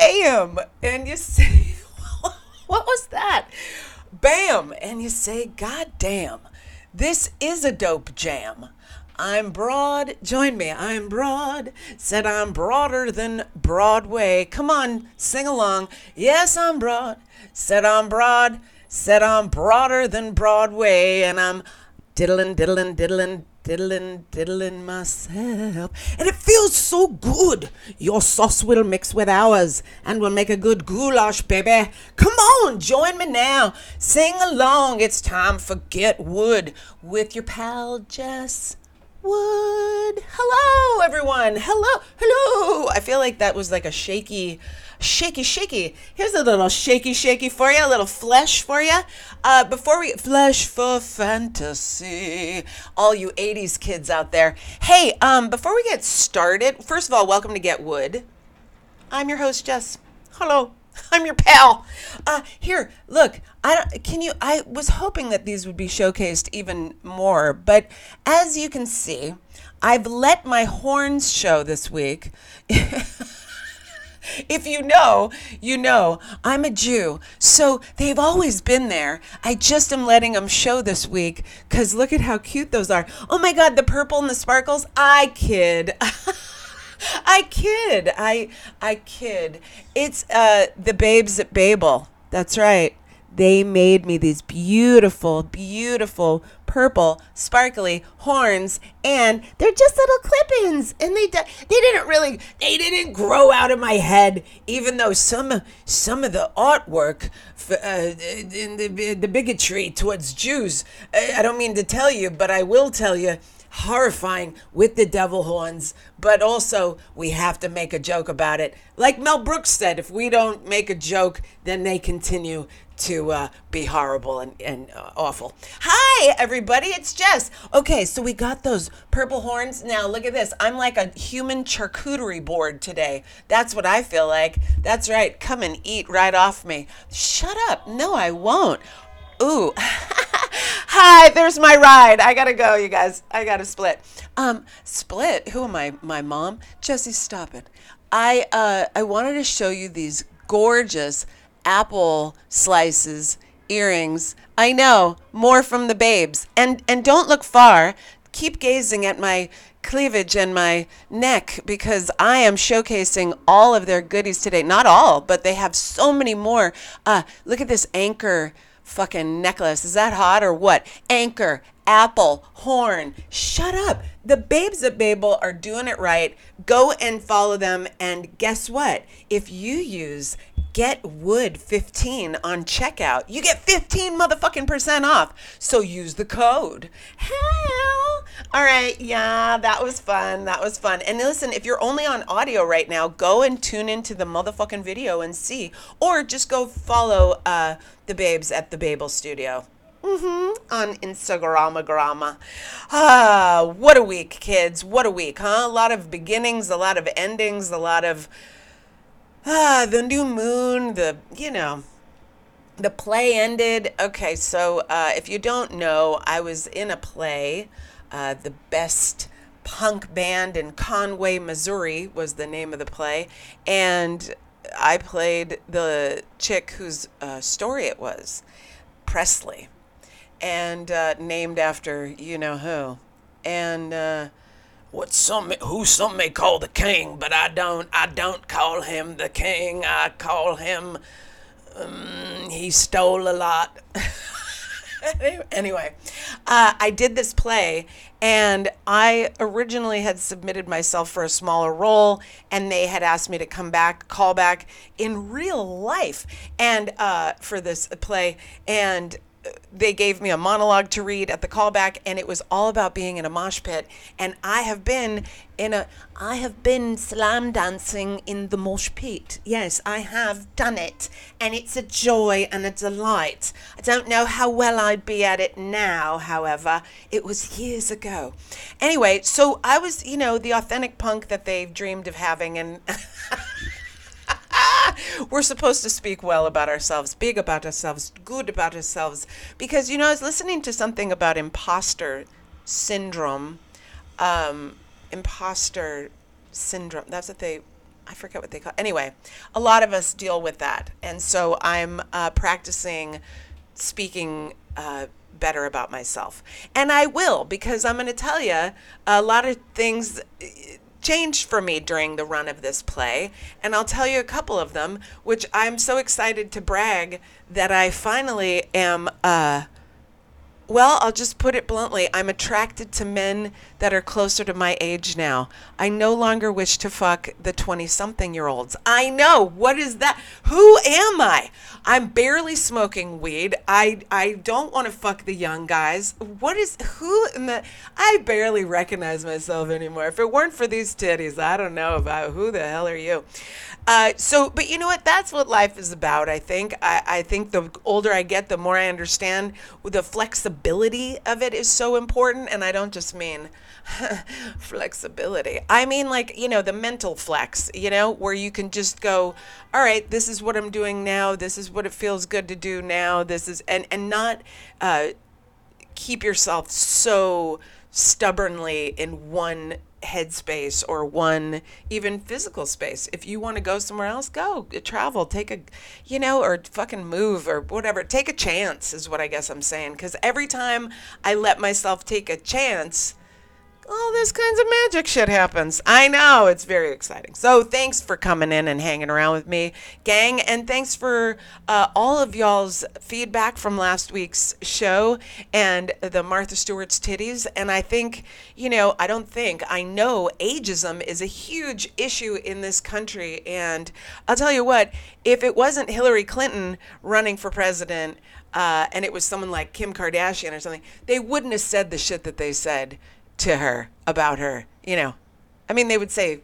bam, and you say, what was that? Bam, and you say, God damn, this is a dope jam. I'm broad, join me. I'm broad, said I'm broader than Broadway. Come on, sing along. Yes, I'm broad, said I'm broad, said I'm broader than Broadway, and I'm diddling, diddling, diddling, diddling, diddling myself. And it feels so good. Your sauce will mix with ours and we'll make a good goulash, baby. Come on, join me now. Sing along. It's time for Get Wood with your pal Jess. Wood. Hello, everyone. Hello, hello. I feel like that was like a shaky, shaky, shaky. Here's a little shaky, shaky for you, a little flesh for you. Uh, before we flesh for fantasy, all you '80s kids out there. Hey, um, before we get started, first of all, welcome to Get Wood. I'm your host, Jess. Hello. I'm your pal. Uh, here, look. I don't, can you. I was hoping that these would be showcased even more, but as you can see, I've let my horns show this week. if you know, you know. I'm a Jew, so they've always been there. I just am letting them show this week because look at how cute those are. Oh my God, the purple and the sparkles. I kid. I kid. I I kid. It's uh the babes at Babel. That's right. They made me these beautiful, beautiful purple, sparkly horns, and they're just little clip-ins. And they they didn't really they didn't grow out of my head, even though some some of the artwork, uh, in the the bigotry towards Jews. I don't mean to tell you, but I will tell you horrifying with the devil horns, but also we have to make a joke about it. Like Mel Brooks said, if we don't make a joke, then they continue to uh, be horrible and, and uh, awful. Hi, everybody, it's Jess. Okay, so we got those purple horns. Now, look at this. I'm like a human charcuterie board today. That's what I feel like. That's right. Come and eat right off me. Shut up. No, I won't. Ooh. Hi, there's my ride. I gotta go, you guys. I gotta split. Um, split. Who am I? My mom? Jesse, stop it. I uh I wanted to show you these gorgeous apple slices, earrings. I know, more from the babes. And and don't look far. Keep gazing at my cleavage and my neck because I am showcasing all of their goodies today. Not all, but they have so many more. Uh, look at this anchor fucking necklace. Is that hot or what? Anchor, apple, horn. Shut up. The babes at Babel are doing it right. Go and follow them. And guess what? If you use Get Wood 15 on checkout, you get 15 motherfucking percent off. So use the code. Hell. All right. Yeah, that was fun. That was fun. And listen, if you're only on audio right now, go and tune into the motherfucking video and see. Or just go follow uh, the babes at the Babel Studio. Mm-hmm. On Instagram. Ah, what a week, kids. What a week, huh? A lot of beginnings, a lot of endings, a lot of ah, the new moon, the, you know, the play ended. Okay, so uh, if you don't know, I was in a play. Uh, the best punk band in Conway, Missouri was the name of the play. And I played the chick whose uh, story it was, Presley and uh, named after you know who, and uh, what some who some may call the king, but I don't. I don't call him the king. I call him. Um, he stole a lot. anyway, uh, I did this play, and I originally had submitted myself for a smaller role, and they had asked me to come back, call back in real life, and uh, for this play, and they gave me a monologue to read at the callback and it was all about being in a mosh pit. And i have been in a i have been slam dancing in the mosh pit. Yes i have done it. And it's a joy and a delight. I don't know how well i'd be at it now however. It was years ago. Anyway so i was you know the authentic punk that they've dreamed of having and we're supposed to speak well about ourselves, big about ourselves, good about ourselves. Because, you know, I was listening to something about imposter syndrome. Um, imposter syndrome. That's what they, I forget what they call. it. Anyway, a lot of us deal with that, and so I'm uh, practicing speaking uh, better about myself, and I will because I'm going to tell you a lot of things changed for me during the run of this play, and I'll tell you a couple of them, which I'm so excited to brag that I finally am. Uh, well, I'll just put it bluntly. I'm attracted to men that are closer to my age now. I no longer wish to fuck the 20 something year olds. I know. What is that? Who am I? I'm barely smoking weed. I I don't want to fuck the young guys. What is who in the I barely recognize myself anymore. If it weren't for these titties, I don't know about who the hell are you. Uh, so, but you know what? That's what life is about. I think. I, I think the older I get, the more I understand the flexibility of it is so important. And I don't just mean flexibility. I mean, like, you know, the mental flex, you know, where you can just go, all right, this is what I'm doing now. This is what it feels good to do now. This is, and, and not uh, keep yourself so stubbornly in one headspace or one even physical space. If you want to go somewhere else, go travel, take a, you know, or fucking move or whatever. Take a chance is what I guess I'm saying. Because every time I let myself take a chance, all this kinds of magic shit happens. I know it's very exciting. So thanks for coming in and hanging around with me, gang, and thanks for uh, all of y'all's feedback from last week's show and the Martha Stewart's titties. And I think, you know, I don't think I know ageism is a huge issue in this country. And I'll tell you what, if it wasn't Hillary Clinton running for president. Uh, and it was someone like Kim Kardashian or something, they wouldn't have said the shit that they said to her about her. You know, I mean, they would say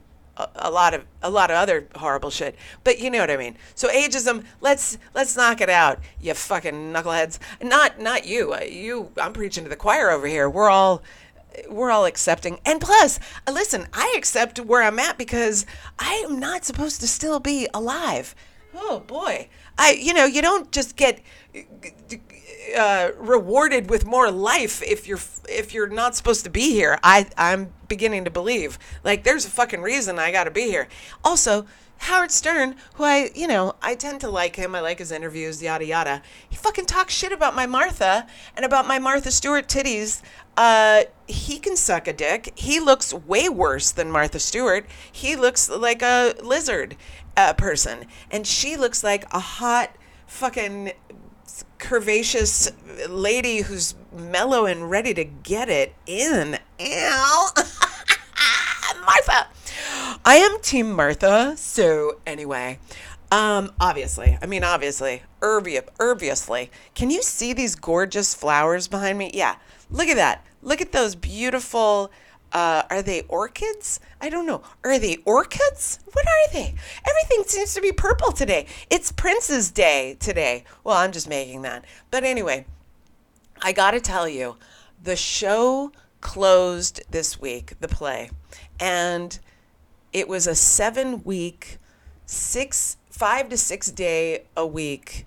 a, lot of a lot of other horrible shit, but you know what I mean. So ageism, let's let's knock it out, you fucking knuckleheads. Not not you. Uh, you, I'm preaching to the choir over here. We're all we're all accepting. And plus, uh, listen, I accept where I'm at because I am not supposed to still be alive. Oh boy. I you know, you don't just get uh, rewarded with more life if you're if you're not supposed to be here. I I'm beginning to believe like there's a fucking reason I got to be here. Also, Howard Stern, who I you know I tend to like him. I like his interviews, yada yada. He fucking talks shit about my Martha and about my Martha Stewart titties. Uh, he can suck a dick. He looks way worse than Martha Stewart. He looks like a lizard uh, person, and she looks like a hot fucking curvaceous lady who's mellow and ready to get it in. Ow. Martha. I am Team Martha. So, anyway, um, obviously, I mean, obviously, obviously, can you see these gorgeous flowers behind me? Yeah, look at that. Look at those beautiful uh, are they orchids? I don't know. Are they orchids? What are they? Everything seems to be purple today. It's Prince's Day today. Well, I'm just making that. But anyway, I got to tell you, the show closed this week, the play, and it was a seven week, six, five to six day a week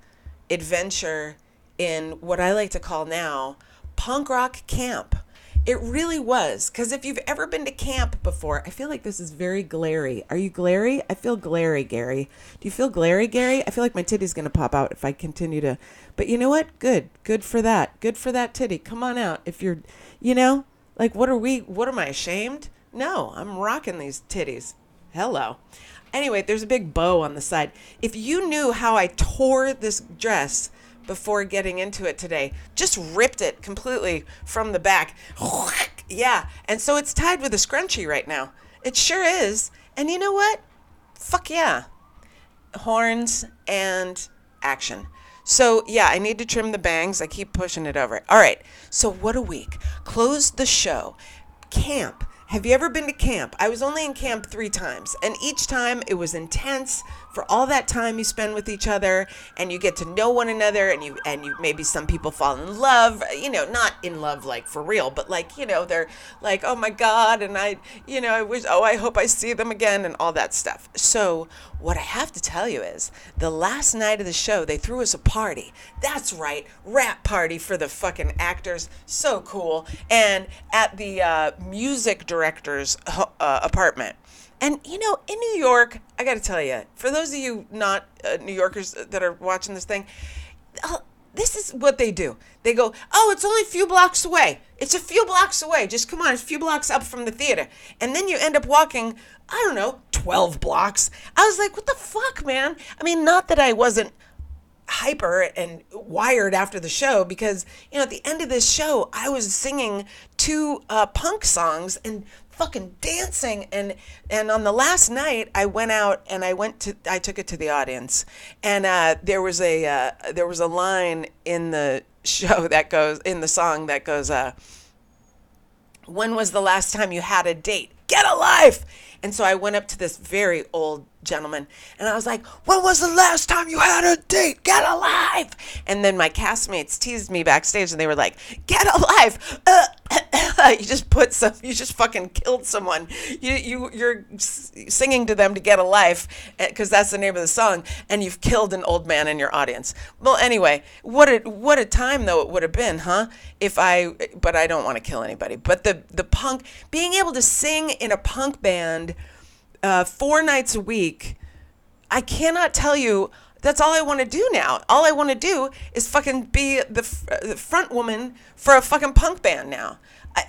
adventure in what I like to call now punk rock camp. It really was. Because if you've ever been to camp before, I feel like this is very glary. Are you glary? I feel glary, Gary. Do you feel glary, Gary? I feel like my titty's going to pop out if I continue to. But you know what? Good. Good for that. Good for that titty. Come on out. If you're, you know, like, what are we, what am I ashamed? No, I'm rocking these titties. Hello. Anyway, there's a big bow on the side. If you knew how I tore this dress before getting into it today. Just ripped it completely from the back. Yeah. And so it's tied with a scrunchie right now. It sure is. And you know what? Fuck yeah. Horns and action. So, yeah, I need to trim the bangs. I keep pushing it over. All right. So, what a week. Closed the show. Camp have you ever been to camp? I was only in camp three times, and each time it was intense for all that time you spend with each other, and you get to know one another, and you and you maybe some people fall in love, you know, not in love like for real, but like you know they're like oh my god, and I you know I wish oh I hope I see them again and all that stuff. So what I have to tell you is the last night of the show they threw us a party. That's right, wrap party for the fucking actors, so cool, and at the uh, music director's uh, apartment. And you know, in New York, I got to tell you, for those of you not uh, New Yorkers that are watching this thing, uh, this is what they do. They go, "Oh, it's only a few blocks away. It's a few blocks away. Just come on, it's a few blocks up from the theater." And then you end up walking, I don't know, 12 blocks. I was like, "What the fuck, man?" I mean, not that I wasn't hyper and wired after the show because you know at the end of this show I was singing two uh, punk songs and fucking dancing. And and on the last night I went out and I went to I took it to the audience. And uh, there was a uh, there was a line in the show that goes in the song that goes uh, when was the last time you had a date? Get a life and so I went up to this very old gentleman and I was like, When was the last time you had a date? Get alive! And then my castmates teased me backstage and they were like, Get alive! Uh, you just put some, you just fucking killed someone. You, you, you're singing to them to get a life because that's the name of the song and you've killed an old man in your audience. Well, anyway, what a, what a time though it would have been, huh? If I, but I don't want to kill anybody. But the, the punk, being able to sing in a punk band uh, four nights a week. I cannot tell you. That's all I want to do now. All I want to do is fucking be the, f- the front woman for a fucking punk band now.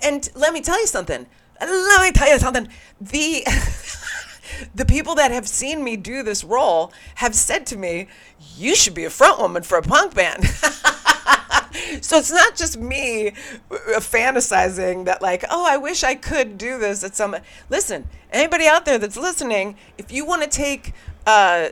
And let me tell you something. Let me tell you something. The the people that have seen me do this role have said to me, "You should be a front woman for a punk band." so it's not just me uh, fantasizing that like oh i wish i could do this at some listen anybody out there that's listening if you want to take uh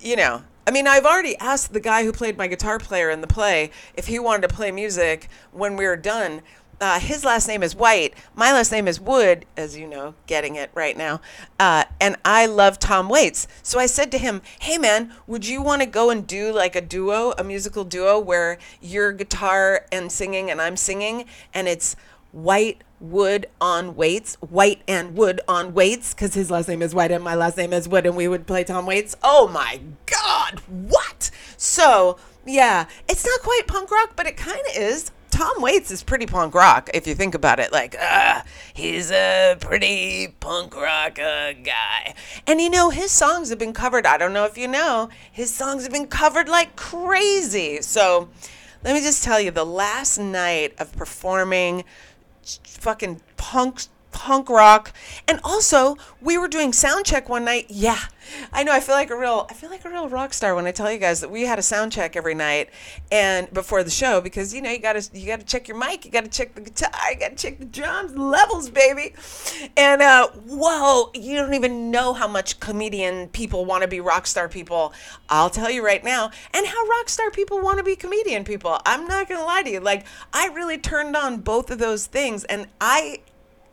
you know I mean, I've already asked the guy who played my guitar player in the play if he wanted to play music when we were done. Uh, his last name is White. My last name is Wood, as you know, getting it right now. Uh, and I love Tom Waits. So I said to him, Hey man, would you want to go and do like a duo, a musical duo where you're guitar and singing and I'm singing? And it's White Wood on Waits, White and Wood on Waits, because his last name is White and my last name is Wood, and we would play Tom Waits. Oh my God, what? So, yeah, it's not quite punk rock, but it kind of is. Tom Waits is pretty punk rock if you think about it. Like, uh, he's a pretty punk rock uh, guy. And you know, his songs have been covered. I don't know if you know, his songs have been covered like crazy. So let me just tell you the last night of performing fucking punk punk rock. And also, we were doing sound check one night. Yeah. I know I feel like a real I feel like a real rock star when I tell you guys that we had a sound check every night and before the show because you know you got to you got to check your mic, you got to check the guitar, you got to check the drums levels, baby. And uh whoa, you don't even know how much comedian people want to be rock star people. I'll tell you right now. And how rock star people want to be comedian people. I'm not going to lie to you. Like I really turned on both of those things and I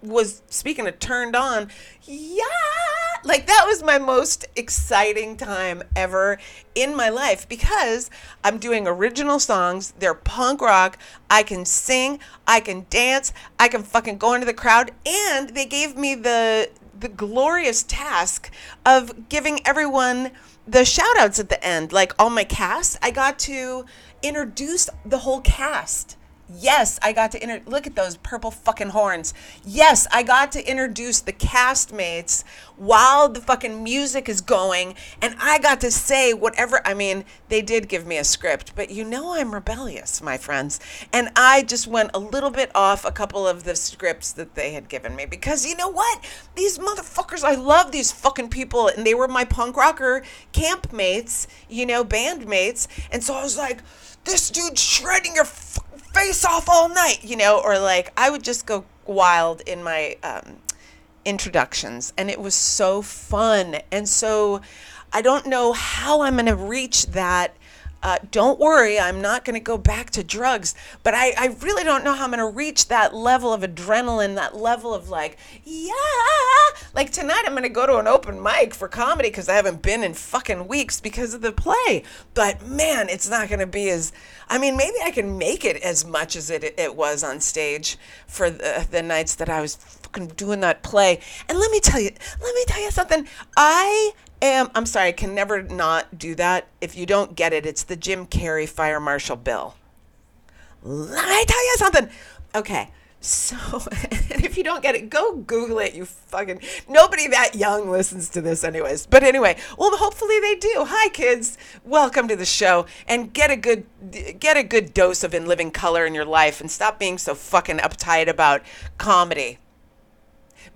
was speaking of turned on yeah like that was my most exciting time ever in my life because i'm doing original songs. They're punk rock. I can sing. I can dance. I can fucking go into the crowd. And they gave me the the glorious task of giving everyone the shout outs at the end. Like all my cast i got to introduce the whole cast Yes, I got to inter- look at those purple fucking horns. Yes, I got to introduce the castmates while the fucking music is going, and I got to say whatever. I mean, they did give me a script, but you know I'm rebellious, my friends, and I just went a little bit off a couple of the scripts that they had given me because you know what? These motherfuckers, I love these fucking people, and they were my punk rocker camp mates, you know, band mates, and so I was like, this dude's shredding your face off all night, you know, or like I would just go wild in my um, introductions, and it was so fun. And so I don't know how I'm going to reach that uh, don't worry, I'm not going to go back to drugs. But I, I really don't know how I'm going to reach that level of adrenaline, that level of like, yeah. Like tonight, I'm going to go to an open mic for comedy because I haven't been in fucking weeks because of the play. But man, it's not going to be as, I mean, maybe I can make it as much as it, it was on stage for the, the nights that I was fucking doing that play. And let me tell you, let me tell you something. I am I'm sorry, I can never not do that. If you don't get it, it's the Jim Carrey Fire Marshal Bill. Let me tell you something. Okay, So, if you don't get it, go Google it. You fucking nobody that young listens to this, anyways. But anyway, well, hopefully they do. Hi, kids. Welcome to the show, and get a good get a good dose of in living color in your life, and stop being so fucking uptight about comedy.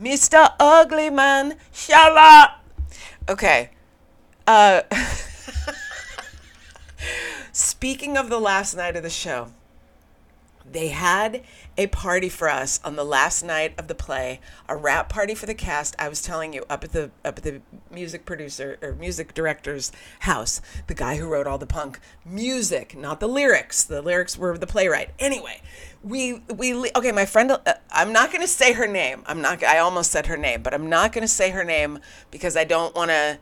Mr. Ugly Man, shut up. Okay. Uh, speaking of the last night of the show, they had a party for us on the last night of the play, a wrap party for the cast. I was telling you up at the up at the music producer or music director's house, the guy who wrote all the punk music, not the lyrics. The lyrics were the playwright. Anyway, we we okay. My friend, uh, I'm not going to say her name. I'm not. I almost said her name, but I'm not going to say her name because I don't want to.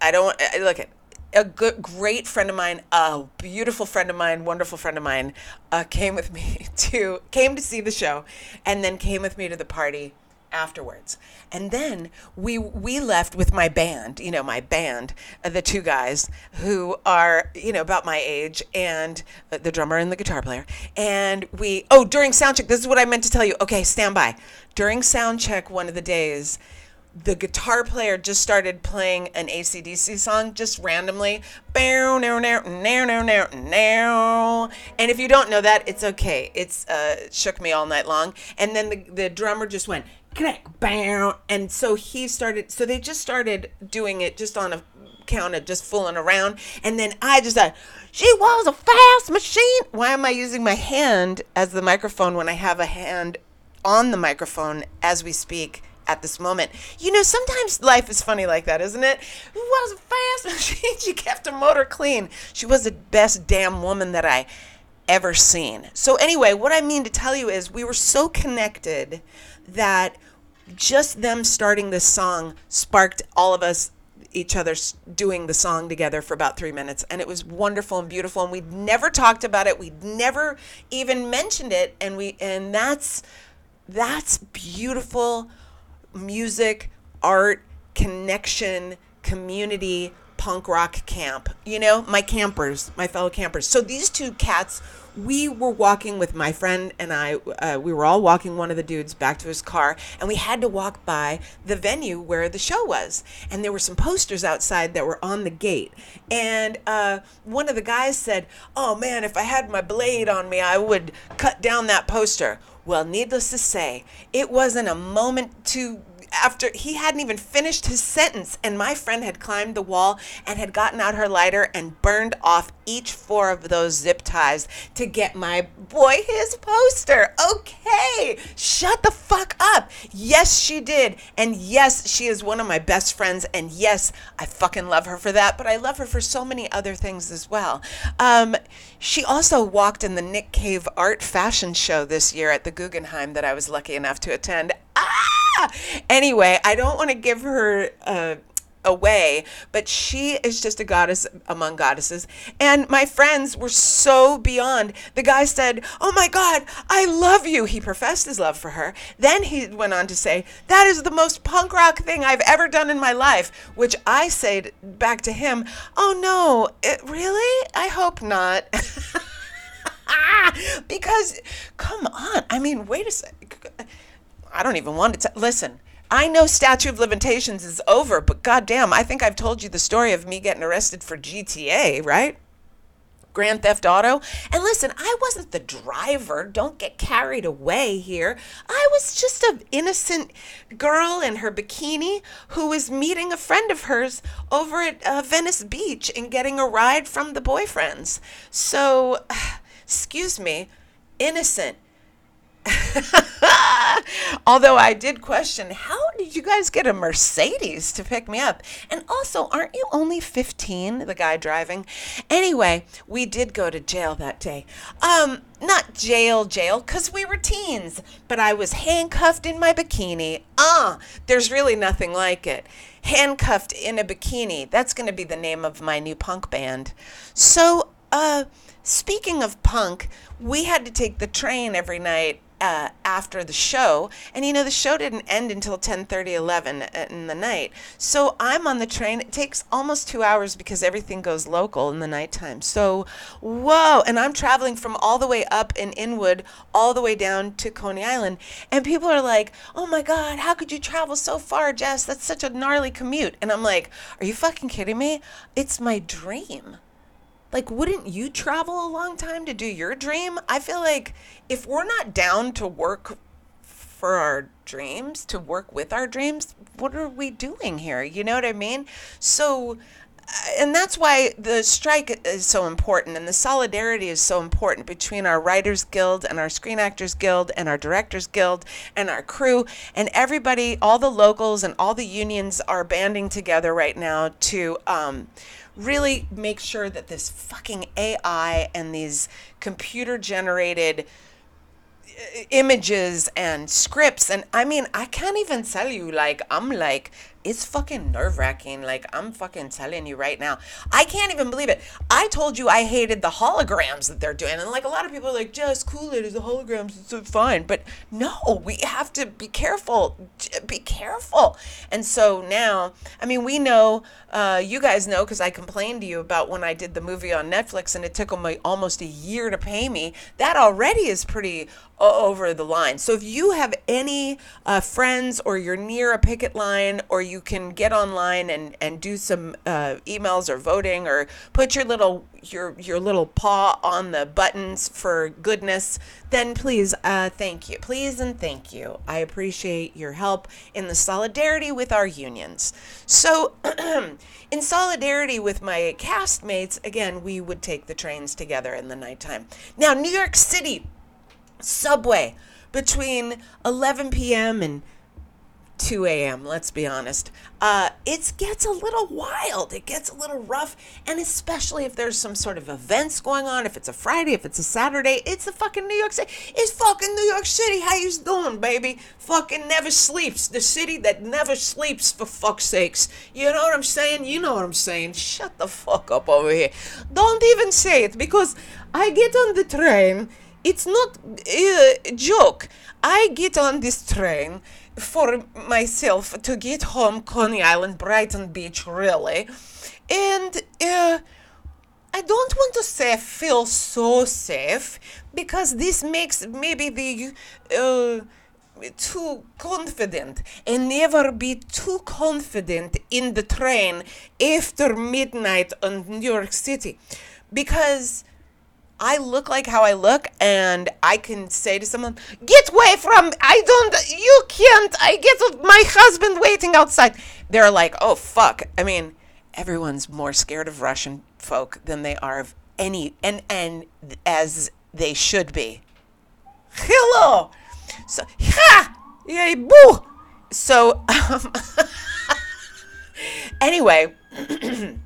I don't I, look at a good, great friend of mine, a beautiful friend of mine, wonderful friend of mine, uh, came with me to came to see the show, and then came with me to the party afterwards. And then we we left with my band, you know, my band, uh, the two guys who are you know about my age, and uh, the drummer and the guitar player. And we oh during sound check, this is what I meant to tell you. Okay, stand by. During sound check, one of the days the guitar player just started playing an ACDC song just randomly. And if you don't know that, it's okay. It's uh, shook me all night long. And then the, the drummer just went bam. And so he started, so they just started doing it just on a count of just fooling around. And then I just thought, she was a fast machine. Why am I using my hand as the microphone when I have a hand on the microphone as we speak? At this moment. You know, sometimes life is funny like that, isn't it? Who was fast machine? she kept her motor clean. She was the best damn woman that I ever seen. So anyway, what I mean to tell you is we were so connected that just them starting this song sparked all of us each other doing the song together for about three minutes and it was wonderful and beautiful and we'd never talked about it we'd never even mentioned it and we and that's that's beautiful music, art, connection, community, punk rock camp. You know, my campers, my fellow campers. So these two cats, we were walking with my friend and I, uh, we were all walking one of the dudes back to his car, and we had to walk by the venue where the show was. And there were some posters outside that were on the gate. And uh, one of the guys said, Oh man, if I had my blade on me, I would cut down that poster. Well, needless to say, it wasn't a moment to after he hadn't even finished his sentence. And my friend had climbed the wall and had gotten out her lighter and burned off each four of those zip ties to get my boy his poster. Okay shut the fuck up. Yes she did. And yes she is one of my best friends. And yes i fucking love her for that but i love her for so many other things as well. Um, she also walked in the nick cave art fashion show this year at the guggenheim that i was lucky enough to attend. Ah! Anyway, I don't want to give her uh, away, but she is just a goddess among goddesses. And my friends were so beyond. The guy said, Oh my God, I love you. He professed his love for her. Then he went on to say, That is the most punk rock thing I've ever done in my life, which I said back to him, Oh no, it, really? I hope not. because, come on. I mean, wait a second. I don't even want to t- listen. I know statute of limitations is over, but goddamn, I think I've told you the story of me getting arrested for GTA, right? Grand Theft Auto. And listen, I wasn't the driver. Don't get carried away here. I was just an innocent girl in her bikini who was meeting a friend of hers over at uh, Venice Beach and getting a ride from the boyfriends. So, excuse me, innocent Although I did question, how did you guys get a Mercedes to pick me up? And also, aren't you only 15, the guy driving? Anyway, we did go to jail that day. Um, not jail, jail, because we were teens, but I was handcuffed in my bikini. Ah, uh, there's really nothing like it. Handcuffed in a bikini. That's going to be the name of my new punk band. So, uh, speaking of punk, we had to take the train every night uh, after the show. And you know the show didn't end until 10 30 11 in the night. So i'm on the train. It takes almost two hours because everything goes local in the nighttime. So whoa. And i'm traveling from all the way up in inwood all the way down to coney island. And people are like oh my god how could you travel so far jess? That's such a gnarly commute. And i'm like are you fucking kidding me? It's my dream like wouldn't you travel a long time to do your dream? I feel like if we're not down to work for our dreams to work with our dreams what are we doing here? You know what i mean? So uh, and that's why the strike is so important and the solidarity is so important between our writers guild and our screen actors guild and our directors guild and our crew and everybody all the locals and all the unions are banding together right now to um, really make sure that this fucking AI and these computer generated uh, images and scripts and I mean I can't even tell you like I'm like it's fucking nerve wracking. Like, I'm fucking telling you right now. I can't even believe it. I told you I hated the holograms that they're doing. And like, a lot of people are like, just cool it. it is a holograms. It's fine. But no, we have to be careful. Be careful. And so now, I mean, we know, uh, you guys know, because I complained to you about when I did the movie on Netflix and it took them almost a year to pay me. That already is pretty over the line. So if you have any uh, friends or you're near a picket line or you can get online and, and do some uh, emails or voting or put your little your your little paw on the buttons for goodness, then please uh, thank you. Please and thank you. I appreciate your help in the solidarity with our unions. So in solidarity with my castmates, again, we would take the trains together in the nighttime. Now, New York City subway between 11 p.m. and 2 a.m. Let's be honest. Uh, it gets a little wild. It gets a little rough, and especially if there's some sort of events going on. If it's a Friday, if it's a Saturday, it's the fucking New York City. It's fucking New York City. How you doing, baby? Fucking never sleeps. The city that never sleeps. For fuck's sakes. You know what I'm saying? You know what I'm saying. Shut the fuck up over here. Don't even say it because I get on the train it's not a joke. I get on this train for myself to get home, Coney Island, Brighton Beach, really. And uh, I don't want to say I feel so safe because this makes maybe the uh, too confident and never be too confident in the train after midnight in New York City because I look like how I look, and I can say to someone, "Get away from! I don't. You can't. I get my husband waiting outside." They're like, "Oh fuck!" I mean, everyone's more scared of Russian folk than they are of any, and and as they should be. Hello. So ha, yay, boo. So um, anyway.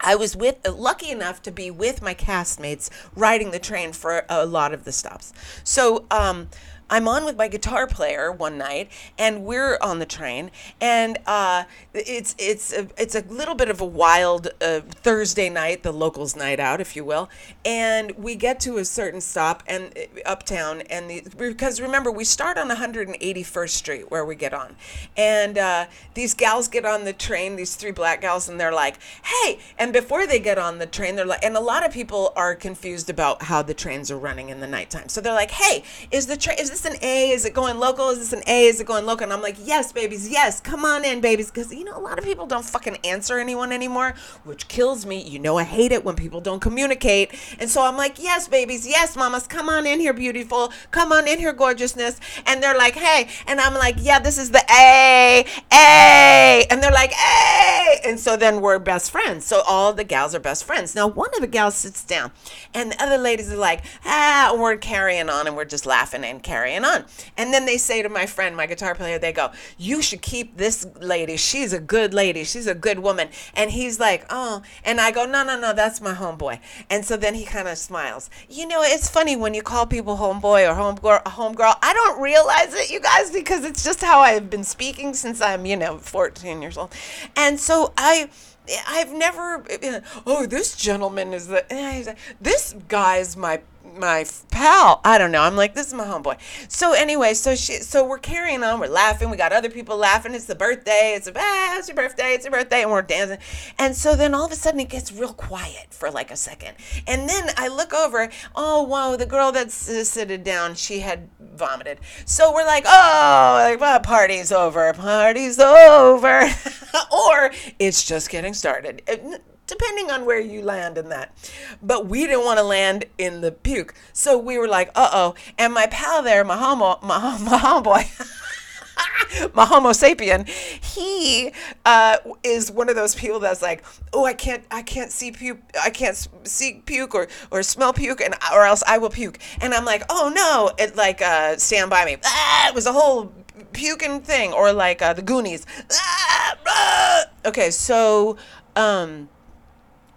I was with lucky enough to be with my castmates riding the train for a lot of the stops. So um, I'm on with my guitar player one night, and we're on the train, and uh, it's it's a, it's a little bit of a wild uh, Thursday night, the locals' night out, if you will, and we get to a certain stop and uh, uptown, and the, because remember we start on 181st Street where we get on, and uh, these gals get on the train, these three black gals, and they're like, "Hey!" And before they get on the train, they're like, and a lot of people are confused about how the trains are running in the nighttime, so they're like, "Hey, is the train is this an A? Is it going local? Is this an A? Is it going local? And I'm like, yes, babies, yes, come on in, babies. Because, you know, a lot of people don't fucking answer anyone anymore, which kills me. You know, I hate it when people don't communicate. And so I'm like, yes, babies, yes, mamas, come on in here, beautiful. Come on in here, gorgeousness. And they're like, hey. And I'm like, yeah, this is the A, A. And they're like, A. And so then we're best friends. So all the gals are best friends. Now, one of the gals sits down, and the other ladies are like, ah, and we're carrying on, and we're just laughing and carrying carrying on. And then they say to my friend, my guitar player, they go, You should keep this lady. She's a good lady. She's a good woman. And he's like, Oh. And I go, No, no, no, that's my homeboy. And so then he kind of smiles. You know, it's funny when you call people homeboy or homegirl, homegirl. I don't realize it, you guys, because it's just how I've been speaking since I'm, you know, 14 years old. And so I. I've never, eh, oh, this gentleman is the, eh, this guy's my my pal. I don't know. I'm like, this is my homeboy. So anyway, so she, so we're carrying on. We're laughing. We got other people laughing. It's the birthday. It's a, ah, it's your birthday. It's your birthday, and we're dancing. And so then all of a sudden it gets real quiet for like a second, and then I look over. Oh whoa, the girl that's uh, sitting down, she had vomited. So we're like, oh, like, well, party's over. Party's over, or it's just getting started. It- depending on where you land in that. But we didn't want to land in the puke. So we were like, uh oh. And my pal there, my homo, my, my homeboy, my homo sapien, he uh, is one of those people that's like, oh, I can't, I can't see puke, I can't see puke or, or smell puke, and or else I will puke. And I'm like, oh no, it like uh, stand by me. Ah, it was a whole puking thing, or like uh, the Goonies. Ah, ah. Okay, so. Um,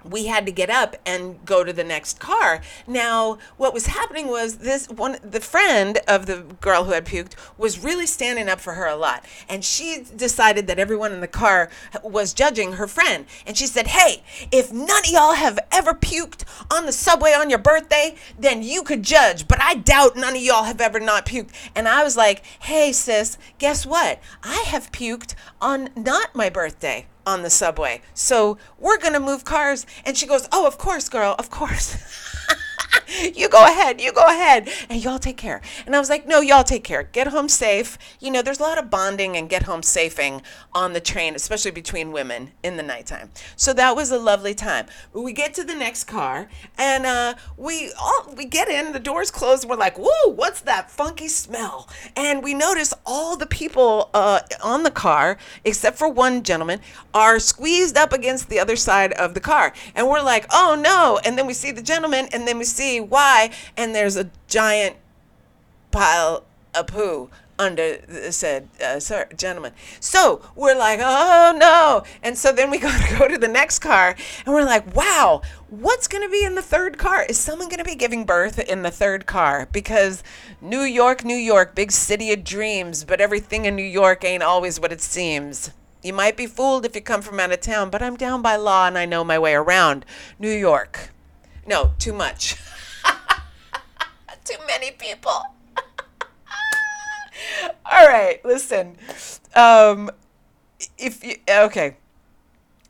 we had to get up and go to the next car. Now, what was happening was this one the friend of the girl who had puked was really standing up for her a lot. And she decided that everyone in the car was judging her friend. And she said, "Hey, if none of y'all have ever puked on the subway on your birthday, then you could judge, but I doubt none of y'all have ever not puked." And I was like, "Hey sis, guess what? I have puked on not my birthday." On the subway. So we're going to move cars. And she goes, Oh, of course, girl, of course. you go ahead, you go ahead, and y'all take care. And I was like, No, y'all take care. Get home safe. You know, there's a lot of bonding and get home safing on the train, especially between women in the nighttime. So that was a lovely time. We get to the next car, and uh, we all we get in, the doors closed, we're like, Whoa, what's that funky smell? And we notice all the people uh, on the car, except for one gentleman, are squeezed up against the other side of the car. And we're like, oh no. And then we see the gentleman, and then we see why, and there's a giant pile of poo under said uh, sir, gentleman. So we're like, oh no. And so then we go to go to the next car and we're like, wow, what's going to be in the third car? Is someone going to be giving birth in the third car? Because New York, New York, big city of dreams, but everything in New York ain't always what it seems. You might be fooled if you come from out of town, but I'm down by law and I know my way around New York. No, too much. too many people. All right, listen. Um, if you okay,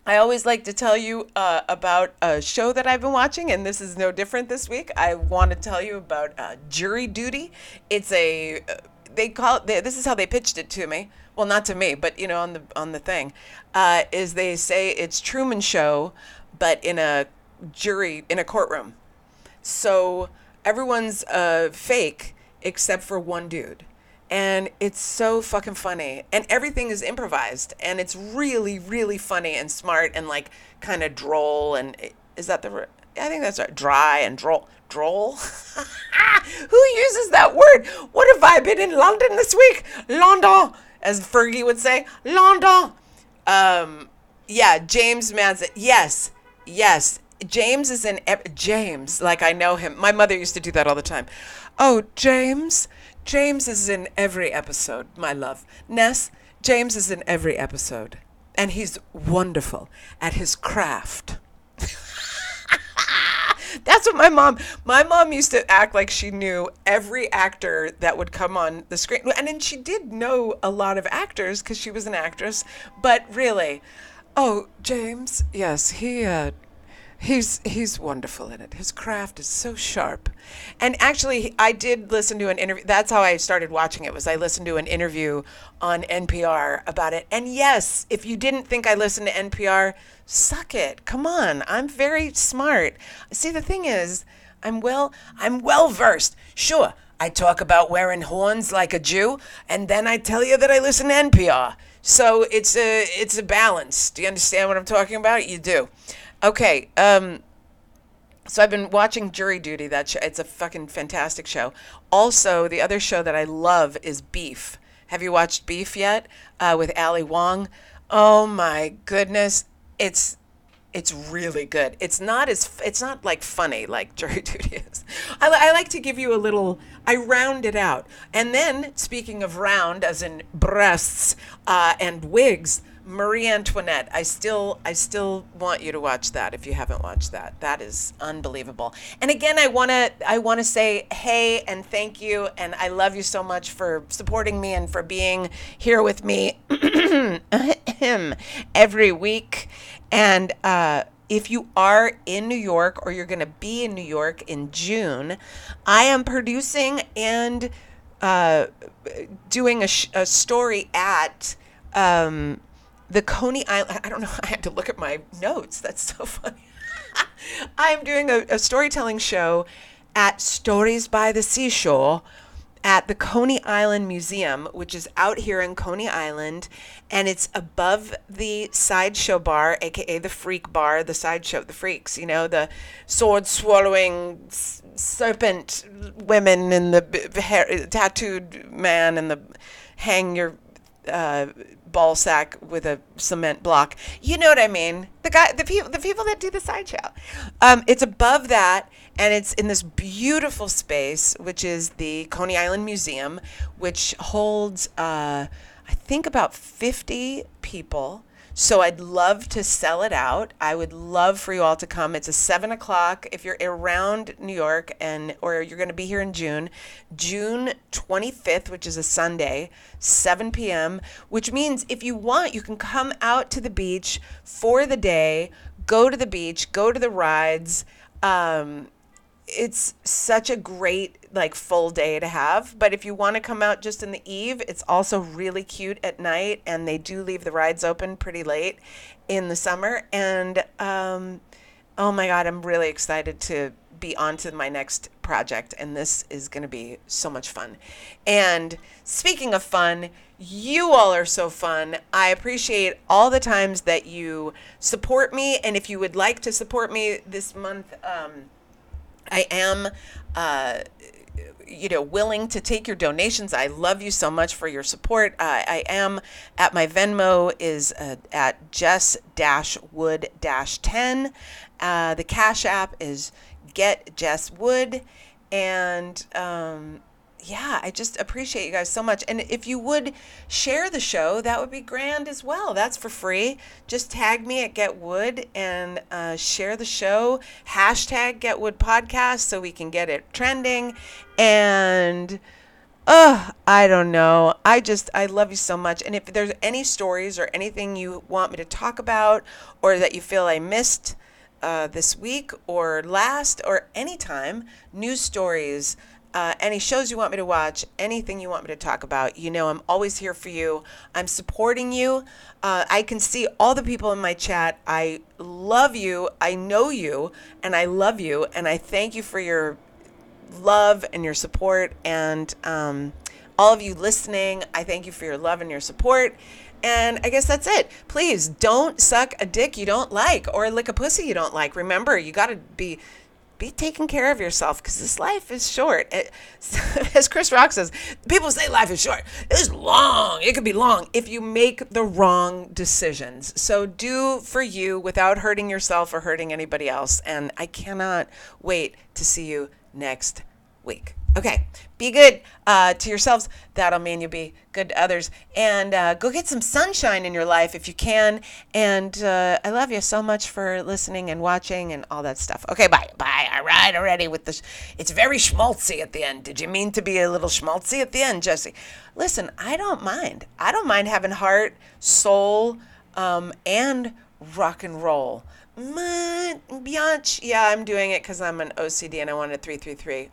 I always like to tell you uh, about a show that I've been watching, and this is no different this week. I want to tell you about uh, Jury Duty. It's a uh, they call it. This is how they pitched it to me. Well, not to me, but you know, on the on the thing, uh, is they say it's Truman Show, but in a jury in a courtroom. So everyone's uh, fake except for one dude. And it's so fucking funny. And everything is improvised. And it's really, really funny and smart and like kind of droll. And is that the. I think that's right. Dry and droll. Droll? Who uses that word? What have I been in London this week? London, as Fergie would say. London. Um, yeah, James Marsden. Yes, yes. James is in ev- James, like I know him. My mother used to do that all the time. Oh, James. James is in every episode, my love. Ness, James is in every episode. And he's wonderful at his craft. That's what my mom. My mom used to act like she knew every actor that would come on the screen, and then she did know a lot of actors because she was an actress. But really, oh James, yes, he uh, he's he's wonderful in it. His craft is so sharp. And actually, I did listen to an interview. That's how I started watching it. Was I listened to an interview on NPR about it? And yes, if you didn't think I listened to NPR, suck it. Come on, I'm very smart. See, the thing is, I'm well I'm well versed. Sure, I talk about wearing horns like a Jew, and then I tell you that I listen to NPR. So it's a it's a balance. Do you understand what I'm talking about? You do. Okay. Um, so I've been watching Jury Duty. That show. It's a fucking fantastic show. Also, the other show that I love is Beef. Have you watched Beef yet? Uh, with Ali Wong. Oh my goodness, it's it's really good. It's not as it's not like funny like Jury Duty is. I, I like to give you a little. I round it out, and then speaking of round, as in breasts uh, and wigs, Marie Antoinette. I still I still want you to watch that if you haven't watched that. That is unbelievable. And again, I want to I want to say hey and thank you and I love you so much for supporting me and for being here with me every week. And uh if you are in New York or you're going to be in New York in June, I am producing and uh, doing a, sh- a story at um, the Coney Island. I don't know. I had to look at my notes. That's so funny. I'm doing a, a storytelling show at Stories by the Seashore at the Coney Island Museum, which is out here in Coney Island, and it's above the sideshow bar, aka the freak bar, the sideshow, of the freaks, you know, the sword swallowing serpent women and the hair, tattooed man and the hang your uh, ball sack with a cement block. You know what I mean? The guy, the people, the people that do the sideshow. Um, it's above that, and it's in this beautiful space, which is the Coney Island Museum, which holds, uh, I think, about fifty people so I'd love to sell it out. I would love for you all to come. It's a seven o'clock if you're around New York and or you're going to be here in June, June 25th, which is a Sunday, 7 p.m. Which means if you want, you can come out to the beach for the day, go to the beach, go to the rides. Um, it's such a great like full day to have but if you want to come out just in the eve it's also really cute at night and they do leave the rides open pretty late in the summer and um, oh my god i'm really excited to be on to my next project and this is going to be so much fun and speaking of fun you all are so fun. I appreciate all the times that you support me. And if you would like to support me this month, um, I am, uh, you know, willing to take your donations. I love you so much for your support. Uh, I am at my Venmo is uh, at Jess Wood Ten. Uh, the Cash App is Get Jess Wood, and um, yeah, I just appreciate you guys so much. And if you would share the show, that would be grand as well. That's for free. Just tag me at Get Wood and uh, share the show. Hashtag Get Wood Podcast so we can get it trending. And I don't know. I just I love you so much. And if there's any stories or anything you want me to talk about, or that you feel I missed. Uh, this week or last or anytime, news stories, uh, any shows you want me to watch, anything you want me to talk about, you know I'm always here for you. I'm supporting you. Uh, I can see all the people in my chat. I love you. I know you, and I love you, and I thank you for your love and your support. And um, all of you listening, I thank you for your love and your support. And I guess that's it. Please don't suck a dick you don't like or lick a pussy you don't like. Remember, you got to be be taking care of yourself because this life is short. It, as Chris Rock says, people say life is short. It's long. It could be long if you make the wrong decisions. So do for you without hurting yourself or hurting anybody else. And I cannot wait to see you next week. Okay, be good uh, to yourselves. That'll mean you'll be good to others. And uh, go get some sunshine in your life if you can. And uh, I love you so much for listening and watching and all that stuff. Okay, bye. Bye. All right, already with this. It's very schmaltzy at the end. Did you mean to be a little schmaltzy at the end, Jesse? Listen, I don't mind. I don't mind having heart, soul, um, and rock and roll. Yeah, I'm doing it because I'm an OCD and I wanted 333.